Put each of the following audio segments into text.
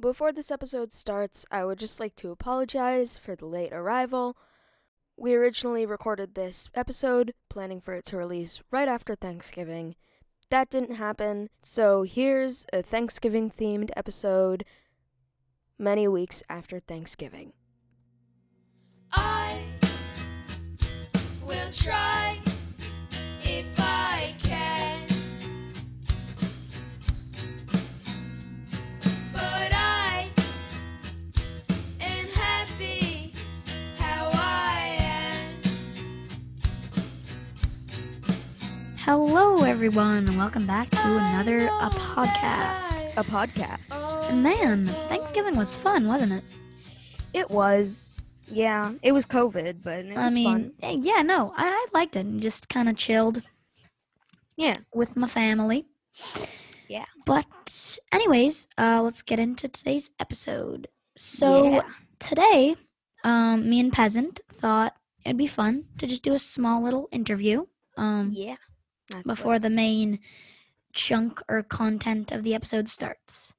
Before this episode starts, I would just like to apologize for the late arrival. We originally recorded this episode, planning for it to release right after Thanksgiving. That didn't happen, so here's a Thanksgiving themed episode many weeks after Thanksgiving. I will try Hello, everyone, and welcome back to another a podcast. A podcast. Man, Thanksgiving was fun, wasn't it? It was, yeah, it was COVID, but it was I mean, fun. eh, yeah, no, I, I liked it and just kind of chilled Yeah. with my family. Yeah. But, anyways, uh, let's get into today's episode. So, Yeah. today, um, me and Peasant thought it'd be fun to just do a small little interview. Um, Yeah. That's before the main chunk or content of the episode starts.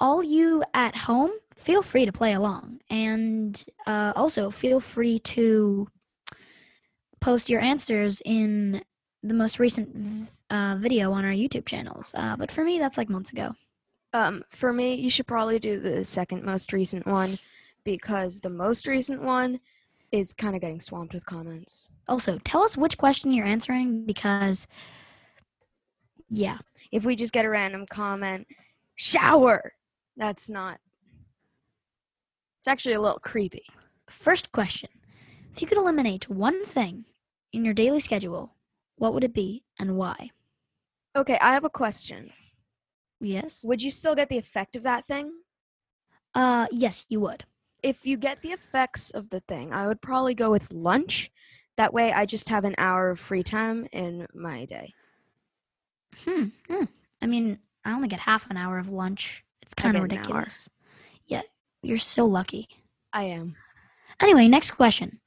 All you at home, feel free to play along. And uh, also feel free to post your answers in the most recent v- uh, video on our YouTube channels. Uh, but for me, that's like months ago. Um, for me, you should probably do the second most recent one because the most recent one is kind of getting swamped with comments. Also, tell us which question you're answering because, yeah. If we just get a random comment, shower, that's not. It's actually a little creepy. First question If you could eliminate one thing in your daily schedule, what would it be and why? Okay, I have a question. Yes. Would you still get the effect of that thing? Uh, yes, you would. If you get the effects of the thing, I would probably go with lunch. That way, I just have an hour of free time in my day. Hmm. hmm. I mean, I only get half an hour of lunch. It's kind of get an hour. ridiculous. Yeah, you're so lucky. I am. Anyway, next question.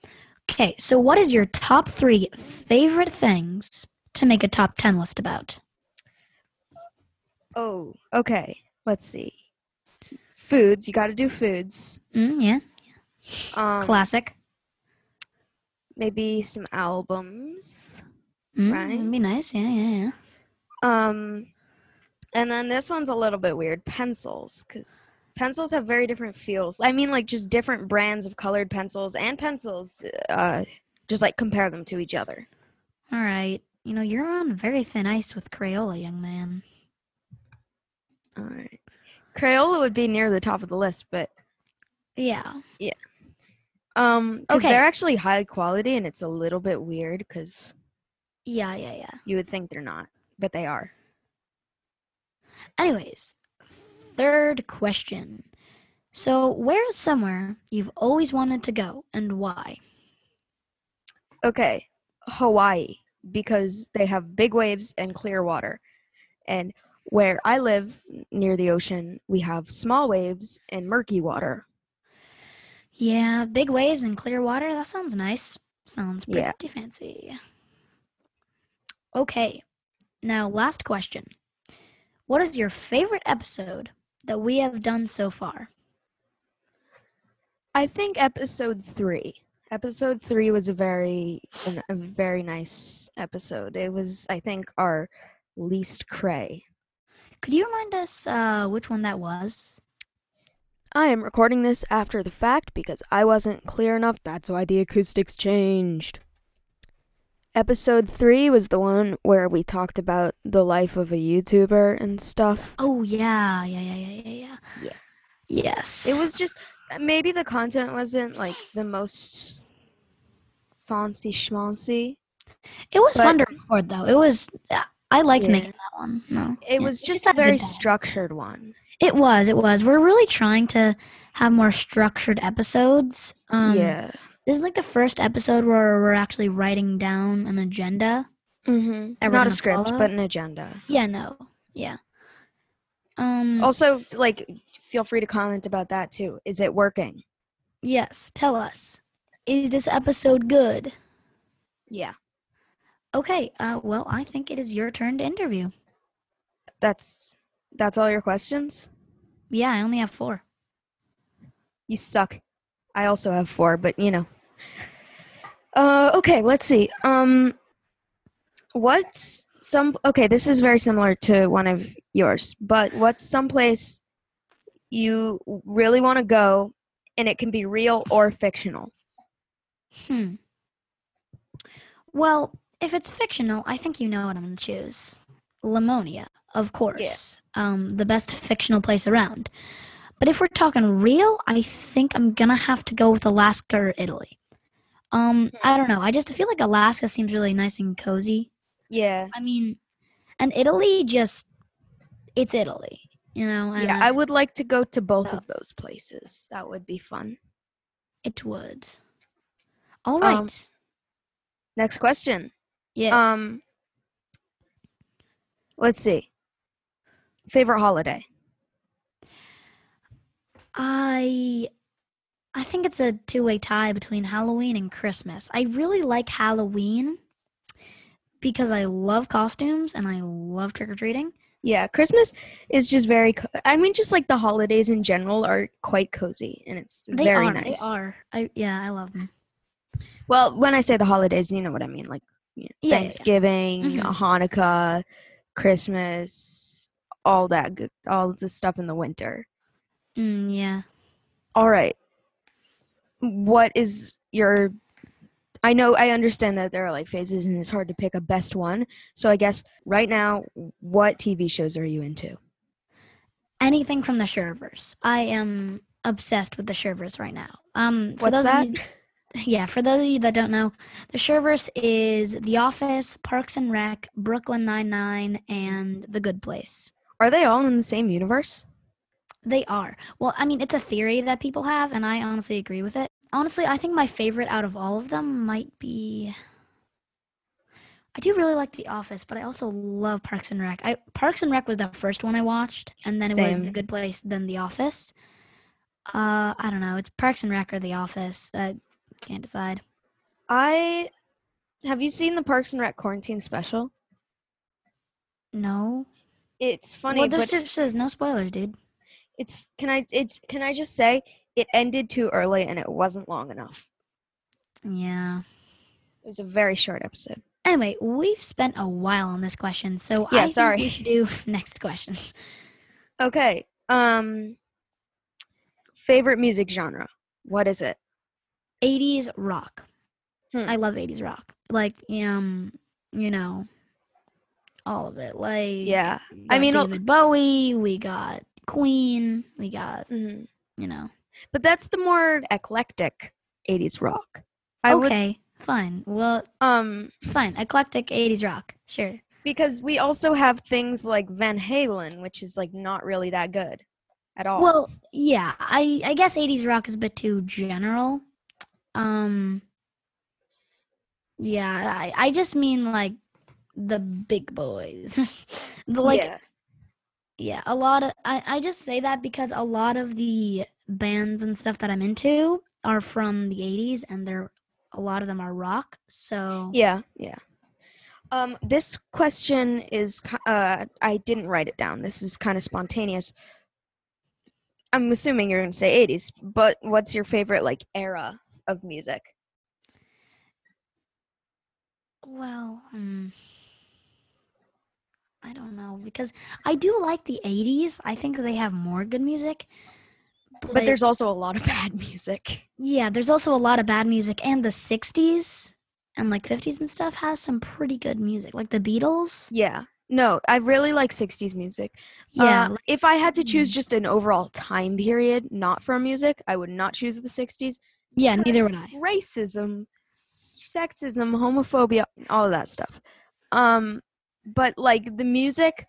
Okay, so what is your top three favorite things to make a top 10 list about? Oh, okay. Let's see. Foods. You got to do foods. Mm, yeah, Um, classic. maybe some albums. Mm, right. That'd be nice. Yeah, yeah, yeah. Um, and then this one's a little bit weird. Pencils, because pencils have very different feels. I mean, like just different brands of colored pencils and pencils. Uh, just like compare them to each other. All right. You know, you're on very thin ice with Crayola, young man. All right. Crayola would be near the top of the list, but Yeah. Yeah. Um, because Okay. they're actually high quality, and it's a little bit weird because Yeah, yeah, yeah. you would think they're not, but they are. Anyways, third question. So, where is somewhere you've always wanted to go and why? Okay, Hawaii because they have big waves and clear water. And where I live near the ocean, we have small waves and murky water. Yeah, big waves and clear water. That sounds nice. Sounds pretty Yeah. fancy. Okay. Now, last question. What is your favorite episode that we have done so far? I think episode 3. Episode 3 was a very a very nice episode. It was I think our least cray. Could you remind us uh, which one that was? I am recording this after the fact because I wasn't clear enough. That's why the acoustics changed. Episode 3 was the one where we talked about the life of a YouTuber and stuff. Oh, yeah. Yeah, yeah, yeah, yeah, yeah. Yeah. Yes. It was just maybe the content wasn't like the most fancy schmancy. It was fun to record, though. It was. I liked Yeah. making that one. No. It Yeah, was just a very structured one. It was. It was. We're really trying to have more structured episodes. Um, yeah. This is like the first episode where we're actually writing down an agenda. Mm-hmm. Not a script, follow? but an agenda. Yeah. No. Yeah. Um. Also, like, feel free to comment about that too. Is it working? Yes. Tell us. Is this episode good? Yeah. Okay. Uh. Well, I think it is your turn to interview. That's that's all your questions. Yeah, I only have four. You suck. I also have four, but you know. Uh, okay, let's see. Um, what's some? Okay, this is very similar to one of yours, but what's someplace you really want to go, and it can be real or fictional? Hmm. Well, if it's fictional, I think you know what I'm going to choose. Lamonia, of course. Um, the best fictional place around. But if we're talking real, I think I'm going to have to go with Alaska or Italy. Um, I don't know. I just feel like Alaska seems really nice and cozy. Yeah, I mean, and Italy just it's Italy, you know. And yeah. I would like to go to both Oh. of those places. That would be fun. it would. All right. Um, Next question. Yes. Um, let's see. Favorite holiday? I I think it's a two-way tie between Halloween and Christmas. I really like Halloween because I love costumes and I love trick-or-treating. Yeah, Christmas is just very. Co- I mean, just like the holidays in general are quite cozy, and it's They very are. nice. They are. I yeah, I love them. Well, when I say the holidays, you know what I mean, like you know, Yeah, yeah, yeah. Thanksgiving, Mhm. Hanukkah, Christmas, all that good, all the stuff in the winter. Mm, yeah. All right, what is your? I know I understand that there are like phases, and it's hard to pick a best one. So I guess right now, what TV shows are you into? Anything from the Schurverse. I am obsessed with the Schurverse right now. Um, for What's those that? Of you, yeah, for those of you that don't know, the Schurverse is The Office, Parks and Rec, Brooklyn Nine Nine, and The Good Place. Are they all in the same universe? They are. Well, I mean, it's a theory that people have, and I honestly agree with it. Honestly, I think my favorite out of all of them might be. I do really like The Office, but I also love Parks and Rec. I Parks and Rec was the first one I watched, and then it was The Good Place, then The Office. Uh, I don't know. It's Parks and Rec or The Office. I can't decide. I have you seen the Parks and Rec quarantine special? No. It's funny, well, there's just says no spoilers, dude. it's can I it's can I just say it ended too early and it wasn't long enough. Yeah. It was a very short episode. Anyway, we've spent a while on this question, so Yeah, I sorry. think we should do next question. Okay. Um favorite music genre. What is it? 80s rock. Hmm. I love 80s rock. Like, um, you know, all of it. Like, Yeah. I mean, David Bowie, we got Queen, we got, Mhm. you know. But that's the more eclectic 80s rock. I would okay, fine. Well, um fine. Eclectic 80s rock. Sure. because we also have things like Van Halen, which is like not really that good at all. Well, yeah. I I guess 80s rock is a bit too general. Um. Yeah, I I just mean like the big boys. the, like yeah. Yeah, a lot of I, I just say that because a lot of the bands and stuff that I'm into are from the 80s and they're a lot of them are rock. So Yeah, yeah. Um, this question is, uh, I didn't write it down. This is kind of spontaneous. I'm assuming you're going to say 80s, but what's your favorite, like, era of music? well, hmm, I don't know because I do like the 80s. I think they have more good music. But there's also a lot of bad music. yeah, there's also a lot of bad music and the 60s and like 50s and stuff has some pretty good music. Like the Beatles. Yeah. No, I really like 60s music. Yeah, Uh, like- if I had to choose Mm. just an overall time period, not for music, I would not choose the 60s. Yeah, neither would I. Racism, sexism, homophobia, all of that stuff. Um, but like the music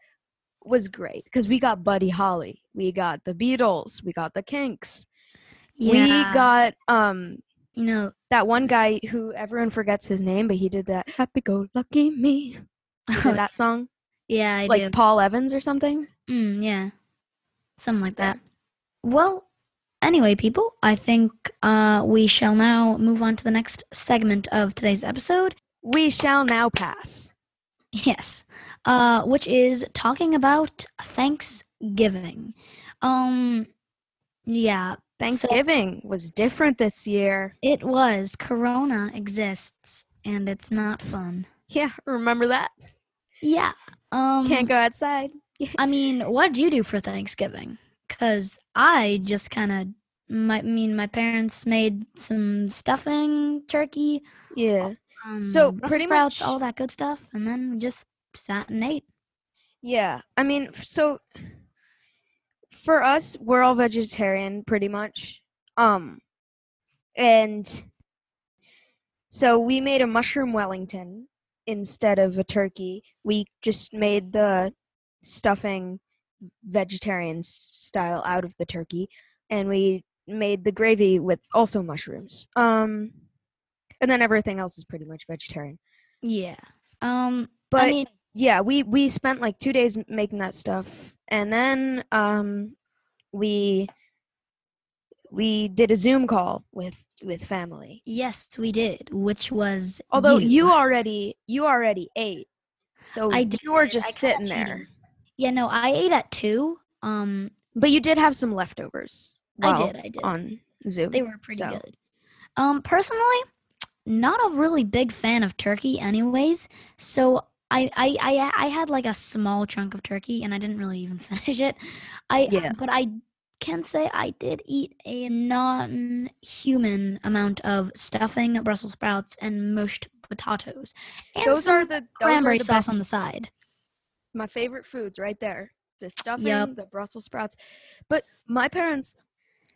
was great because we got Buddy Holly, we got the Beatles, we got the Kinks, Yeah, we got um you know, that one guy who everyone forgets his name, but he did that "Happy Go Lucky Me." That song, yeah, I like do. Paul Evans or something. Mm, yeah. Something like Yeah. that. Well, anyway, people, I think uh, we shall now move on to the next segment of today's episode. We shall now pass. Yes. Uh, which is talking about Thanksgiving. Um, yeah, So- Thanksgiving was different this year. it was. Corona exists, and it's not fun. Yeah, remember that? Yeah. Um, Can't go outside. I mean, what did you do for Thanksgiving? Cause I just kind of, my, I mean, my parents made some stuffing, turkey, Yeah. um, So, pretty sprouts, much- all that good stuff, and then just sat and ate. Yeah. I mean, so for us, we're all vegetarian pretty much. Um and so we made a mushroom wellington instead of a turkey. We just made the stuffing vegetarian style out of the turkey and we made the gravy with also mushrooms. Um and then everything else is pretty much vegetarian. Yeah. Um, But I mean, yeah we we spent like two days making that stuff and then um we we did a zoom call with with family yes, we did, which was although you already you already ate so I did. you were just kinda sitting there. Yeah, no, I ate at two. Um, but you did have some leftovers I did, I did. on zoom They were pretty so- good. Um, personally, not a really big fan of turkey, anyways. So I, I, I, I had like a small chunk of turkey, and I didn't really even finish it. I, Yeah. but I can say I did eat a non-human amount of stuffing, Brussels sprouts, and mushed potatoes. And those are the those cranberry are the sauce best on the side. My favorite foods right there the stuffing Yup. the brussels sprouts but my parents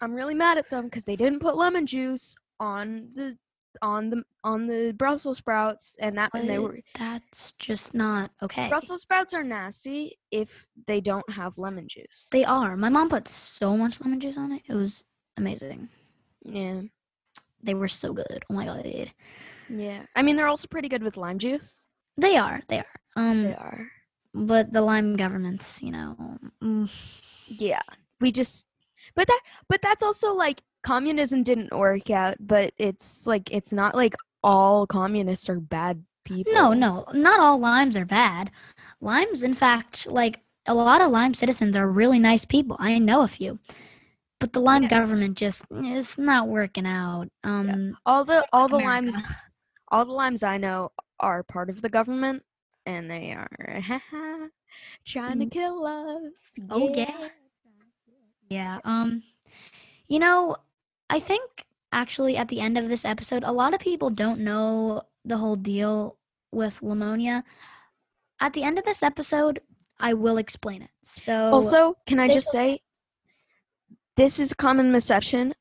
i'm really mad at them because they didn't put lemon juice on the on the on the brussels sprouts and that and they were That's just not okay. brussels sprouts are nasty if they don't have lemon juice They are. My mom put so much lemon juice on it. It was amazing. yeah They were so good. Oh my god, yeah i mean they're also pretty good with lime juice They are. They are. Um, they are but the Lime governments, you know, mm, yeah we just but that but that's also like communism didn't work out but it's like it's not like all communists are bad people no, no, not all limes are bad. Limes, in fact, like a lot of Lime citizens are really nice people. I know a few, but the Lime Yeah. government just is not working out. Um, all the all the America. limes all the limes i know are part of the government and they are trying to Mm. kill us Oh, yeah. Yeah. Um, you know, I think actually at the end of this episode, a lot of people don't know the whole deal with Lamonia. At the end of this episode, I will explain it. So also can i just say this is a common misception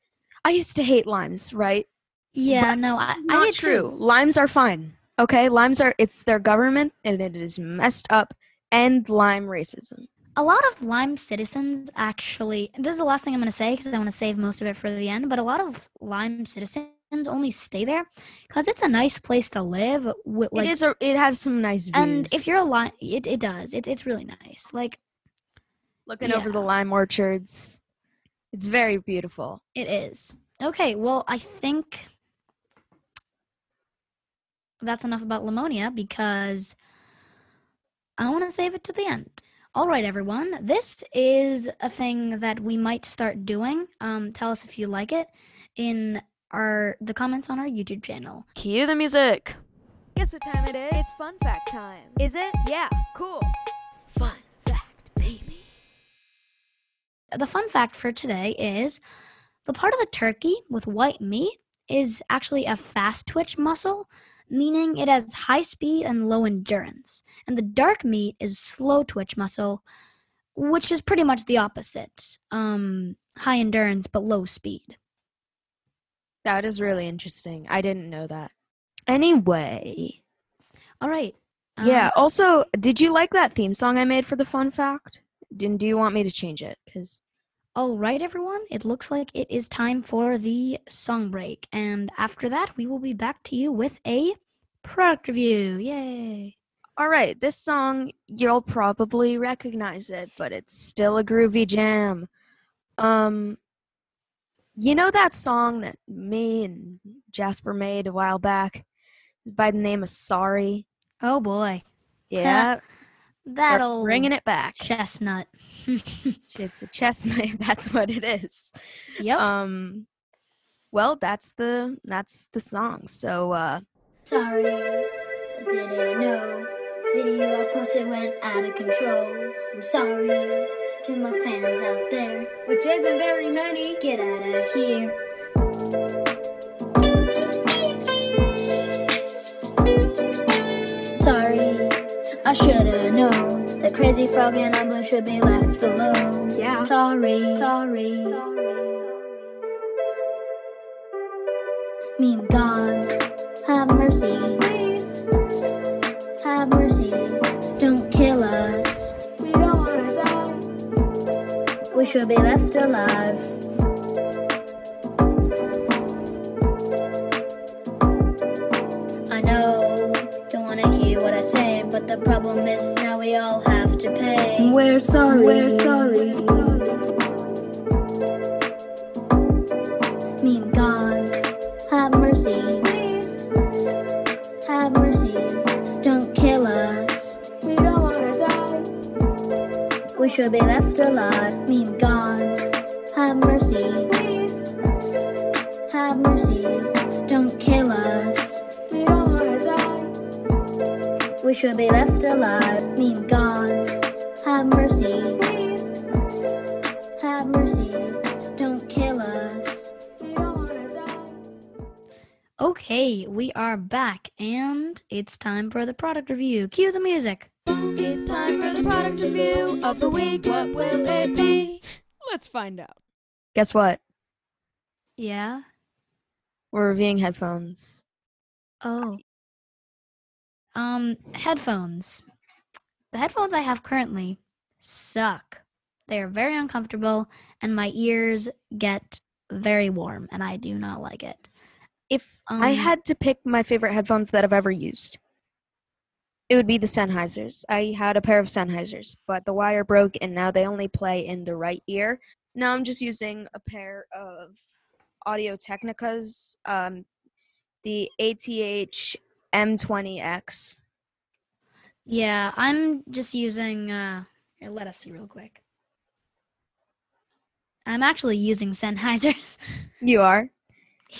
i used to hate limes right yeah, no, I, I not true too. limes are fine okay limes are it's their government and it is messed up and lime racism A lot of Lime citizens actually. This is the last thing I'm going to say because I want to save most of it for the end. But a lot of Lime citizens only stay there because it's a nice place to live. With like it is a, it has some nice views And if you're a lime, it, it does. It, it's really nice. Like looking over the lime orchards it's very beautiful it is. Okay, well, I think that's enough about Lamonia because I want to save it to the end. All right, everyone. This is a thing that we might start doing. Um, tell us if you like it in our the comments on our YouTube channel. Cue the music. Guess what time it is? It's fun fact time. Is it? Yeah, cool. Fun fact, baby. The fun fact for today is the part of the turkey with white meat is actually a fast twitch muscle, meaning it has high speed and low endurance. And the dark meat is slow twitch muscle, which is pretty much the opposite. Um, high endurance but low speed. That is really interesting. I didn't know that. Anyway, All right. yeah. um, Also, did you like that theme song I made for the fun fact? Do you want me to change it? Because all right, everyone. It looks like it is time for the song break, and after that, we will be back to you with a product review. Yay! all right, this song you'll probably recognize it, but it's still a groovy jam. Um, you know that song that me and Jasper made a while back by the name of Sorry. Oh boy. Yeah. That We're bringing it back. chestnut. It's a chestnut. That's what it is. yep. Um, well, that's the that's the song. So uh, Sorry, didn't know. Video I posted went out of control. I'm sorry to my fans out there. Which isn't very many. Get out of here. I should've known that crazy frog and Umbler should be left alone. Yeah. Sorry, sorry. Meme gods, have mercy. Please, Have mercy. Don't kill us. we don't wanna die. We should be left alive. But the problem is now we all have to pay. We're sorry. We're sorry. Meme gods, have mercy, Please, have mercy. Don't kill us. we don't wanna die. We should be left alive. Meme should be left alive. Meme gods, have mercy, Please, have mercy. Don't kill us. don't. Okay, we are back, and it's time for the product review. Cue the music. It's time for the product review of the week. What will it be? let's find out. Guess what? Yeah. We're reviewing headphones. Oh. Um, headphones. The headphones I have currently suck. They are very uncomfortable, and my ears get very warm, and I do not like it. If I Um, had to pick my favorite headphones that I've ever used, it would be the Sennheisers. I had a pair of Sennheisers, but the wire broke and now they only play in the right ear. Now I'm just using a pair of Audio Technicas, um, the ATH M20X. Yeah, I'm just using. Uh, here, let us see real quick. I'm actually using Sennheiser. You are?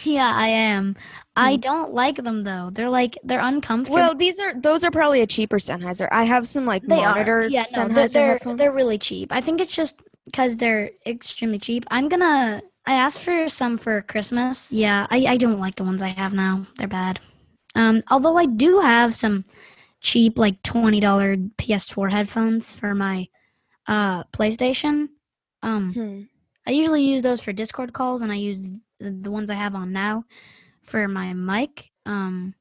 yeah, I am. I Hmm. don't like them though. They're like they're uncomfortable. Well, these are those are probably a cheaper Sennheiser. I have some like they monitor are. Yeah, no, they're they're, they're really cheap. I think it's just because they're extremely cheap. I'm gonna. I asked for some for Christmas. Yeah, I I don't like the ones I have now. They're bad. Um, although I do have some cheap like twenty dollar PS4 headphones for my uh PlayStation. Um, Hmm. I usually use those for Discord calls, and I use the, the ones I have on now for my mic. Um,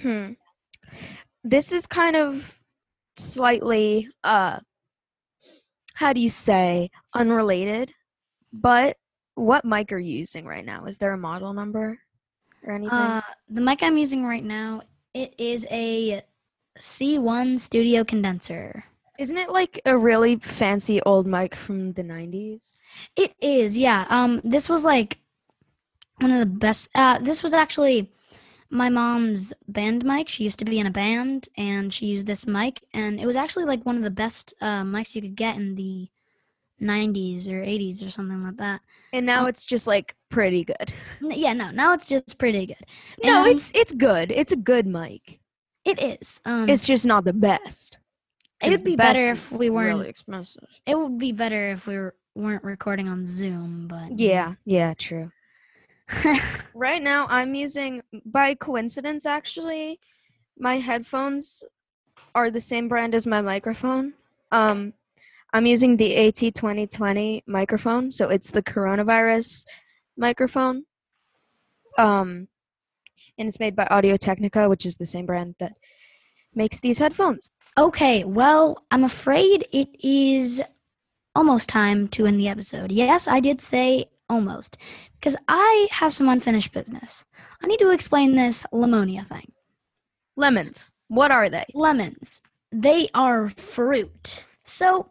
Hmm. This is kind of slightly uh how do you say unrelated, but what mic are you using right now? Is there a model number or anything? uh, the mic I'm using right now, it is a C1 Studio Condenser. Isn't it like a really fancy old mic from the 90s? It is, yeah. Um, this was like one of the best. Uh, this was actually my mom's band mic. She used to be in a band, and she used this mic, and it was actually like one of the best uh, mics you could get in the 90s or 80s or something like that. And now Um, it's just like pretty good. Yeah, no, now it's just pretty good. No, it's it's good. It's a good mic. it is. Um, It's just not the best. it would be better if we weren't. really expensive. It would be better if we were, weren't recording on Zoom, but Yeah, yeah, true. Right now, I'm using, by coincidence, actually, my headphones are the same brand as my microphone. Um, I'm using the AT2020 microphone, so it's the coronavirus microphone. Um, and it's made by Audio Technica, which is the same brand that makes these headphones. Okay, well, I'm afraid it is almost time to end the episode. Yes, I did say almost, because I have some unfinished business. I need to explain this Lemonia thing. Lemons. What are they? Lemons, they are fruit. So,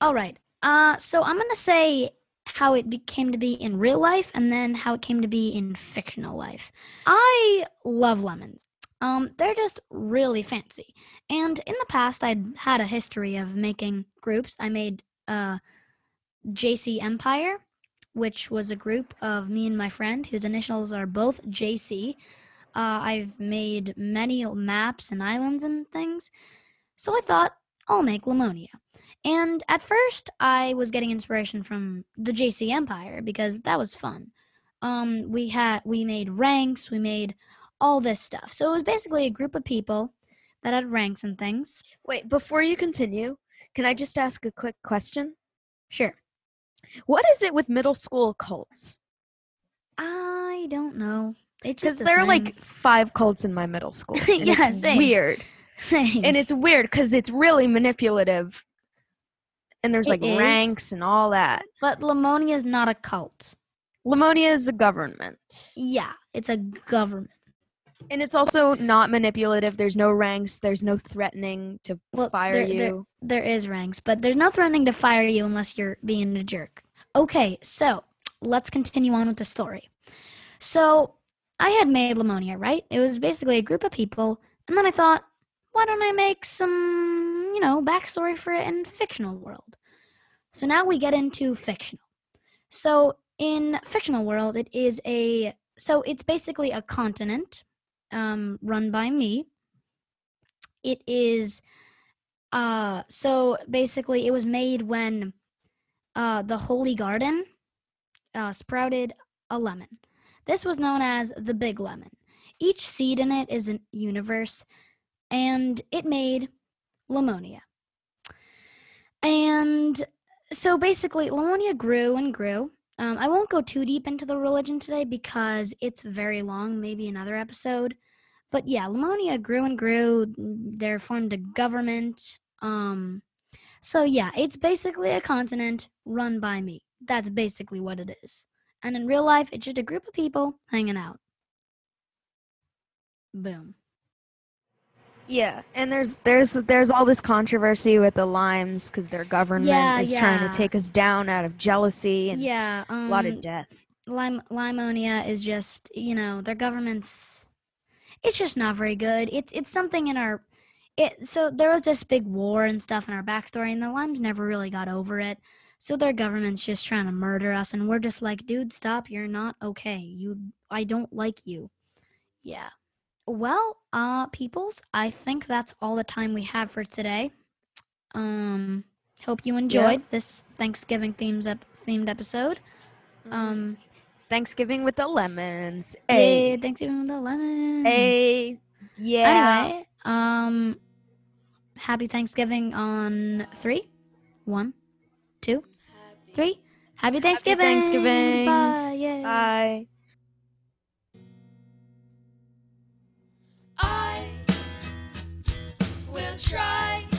all right. Uh, so I'm gonna say how it came to be in real life, and then how it came to be in fictional life. I love lemons. Um, they're just really fancy. And in the past, I'd had a history of making groups. I made uh, JC Empire, which was a group of me and my friend whose initials are both JC. Uh, I've made many maps and islands and things. So I thought I'll make Lamonia. And at first, I was getting inspiration from the JC Empire because that was fun. Um, we had we made ranks, we made all this stuff. So it was basically a group of people that had ranks and things. Wait, before you continue, can I just ask a quick question? Sure. What is it with middle school cults? I don't know. Because there are like five cults in my middle school. Yeah, same. weird. Same. And it's weird because it's really manipulative. And there's It like is. ranks and all that. but Lamonia is not a cult. Lamonia is a government. Yeah, it's a government. And it's also not manipulative. There's no ranks. There's no threatening to Well, fire there- you. there- There is ranks, but there's no threatening to fire you unless you're being a jerk. Okay, so let's continue on with the story. So I had made Lamonia, right? It was basically a group of people, and then I thought, why don't I make some, you know, backstory for it in fictional world? So now we get into fictional. So in fictional world, it is a so it's basically a continent um, run by me. It is uh so basically it was made when uh the holy garden uh sprouted a lemon. This was known as the big lemon. Each seed in it is a universe and it made Lamonia. And so basically Lamonia grew and grew. Um, I won't go too deep into the religion today because it's very long, maybe another episode. But yeah, Lamonia grew and grew. They formed a government. Um, so yeah, it's basically a continent run by me. That's basically what it is. And in real life, it's just a group of people hanging out. Boom. Yeah, and there's there's there's all this controversy with the limes because their government Yeah, is trying to take us down out of jealousy and Yeah, um, a lot of death. Lim- Limonia is just, you know, their government's it's just not very good. It's it's something in our it so there was this big war and stuff in our backstory and the Limes never really got over it. So their government's just trying to murder us and we're just like, dude, stop, you're not okay. You I don't like you. Yeah. Well, uh peoples, I think that's all the time we have for today. Um hope you enjoyed this Thanksgiving themes ep- themed episode. Um Thanksgiving with the lemons. Yay, Hey, Thanksgiving with the lemons. hey, yeah. Anyway, um, happy Thanksgiving on three, one, two, three. Happy Thanksgiving. Thanksgiving. Bye. Yay. Bye. try.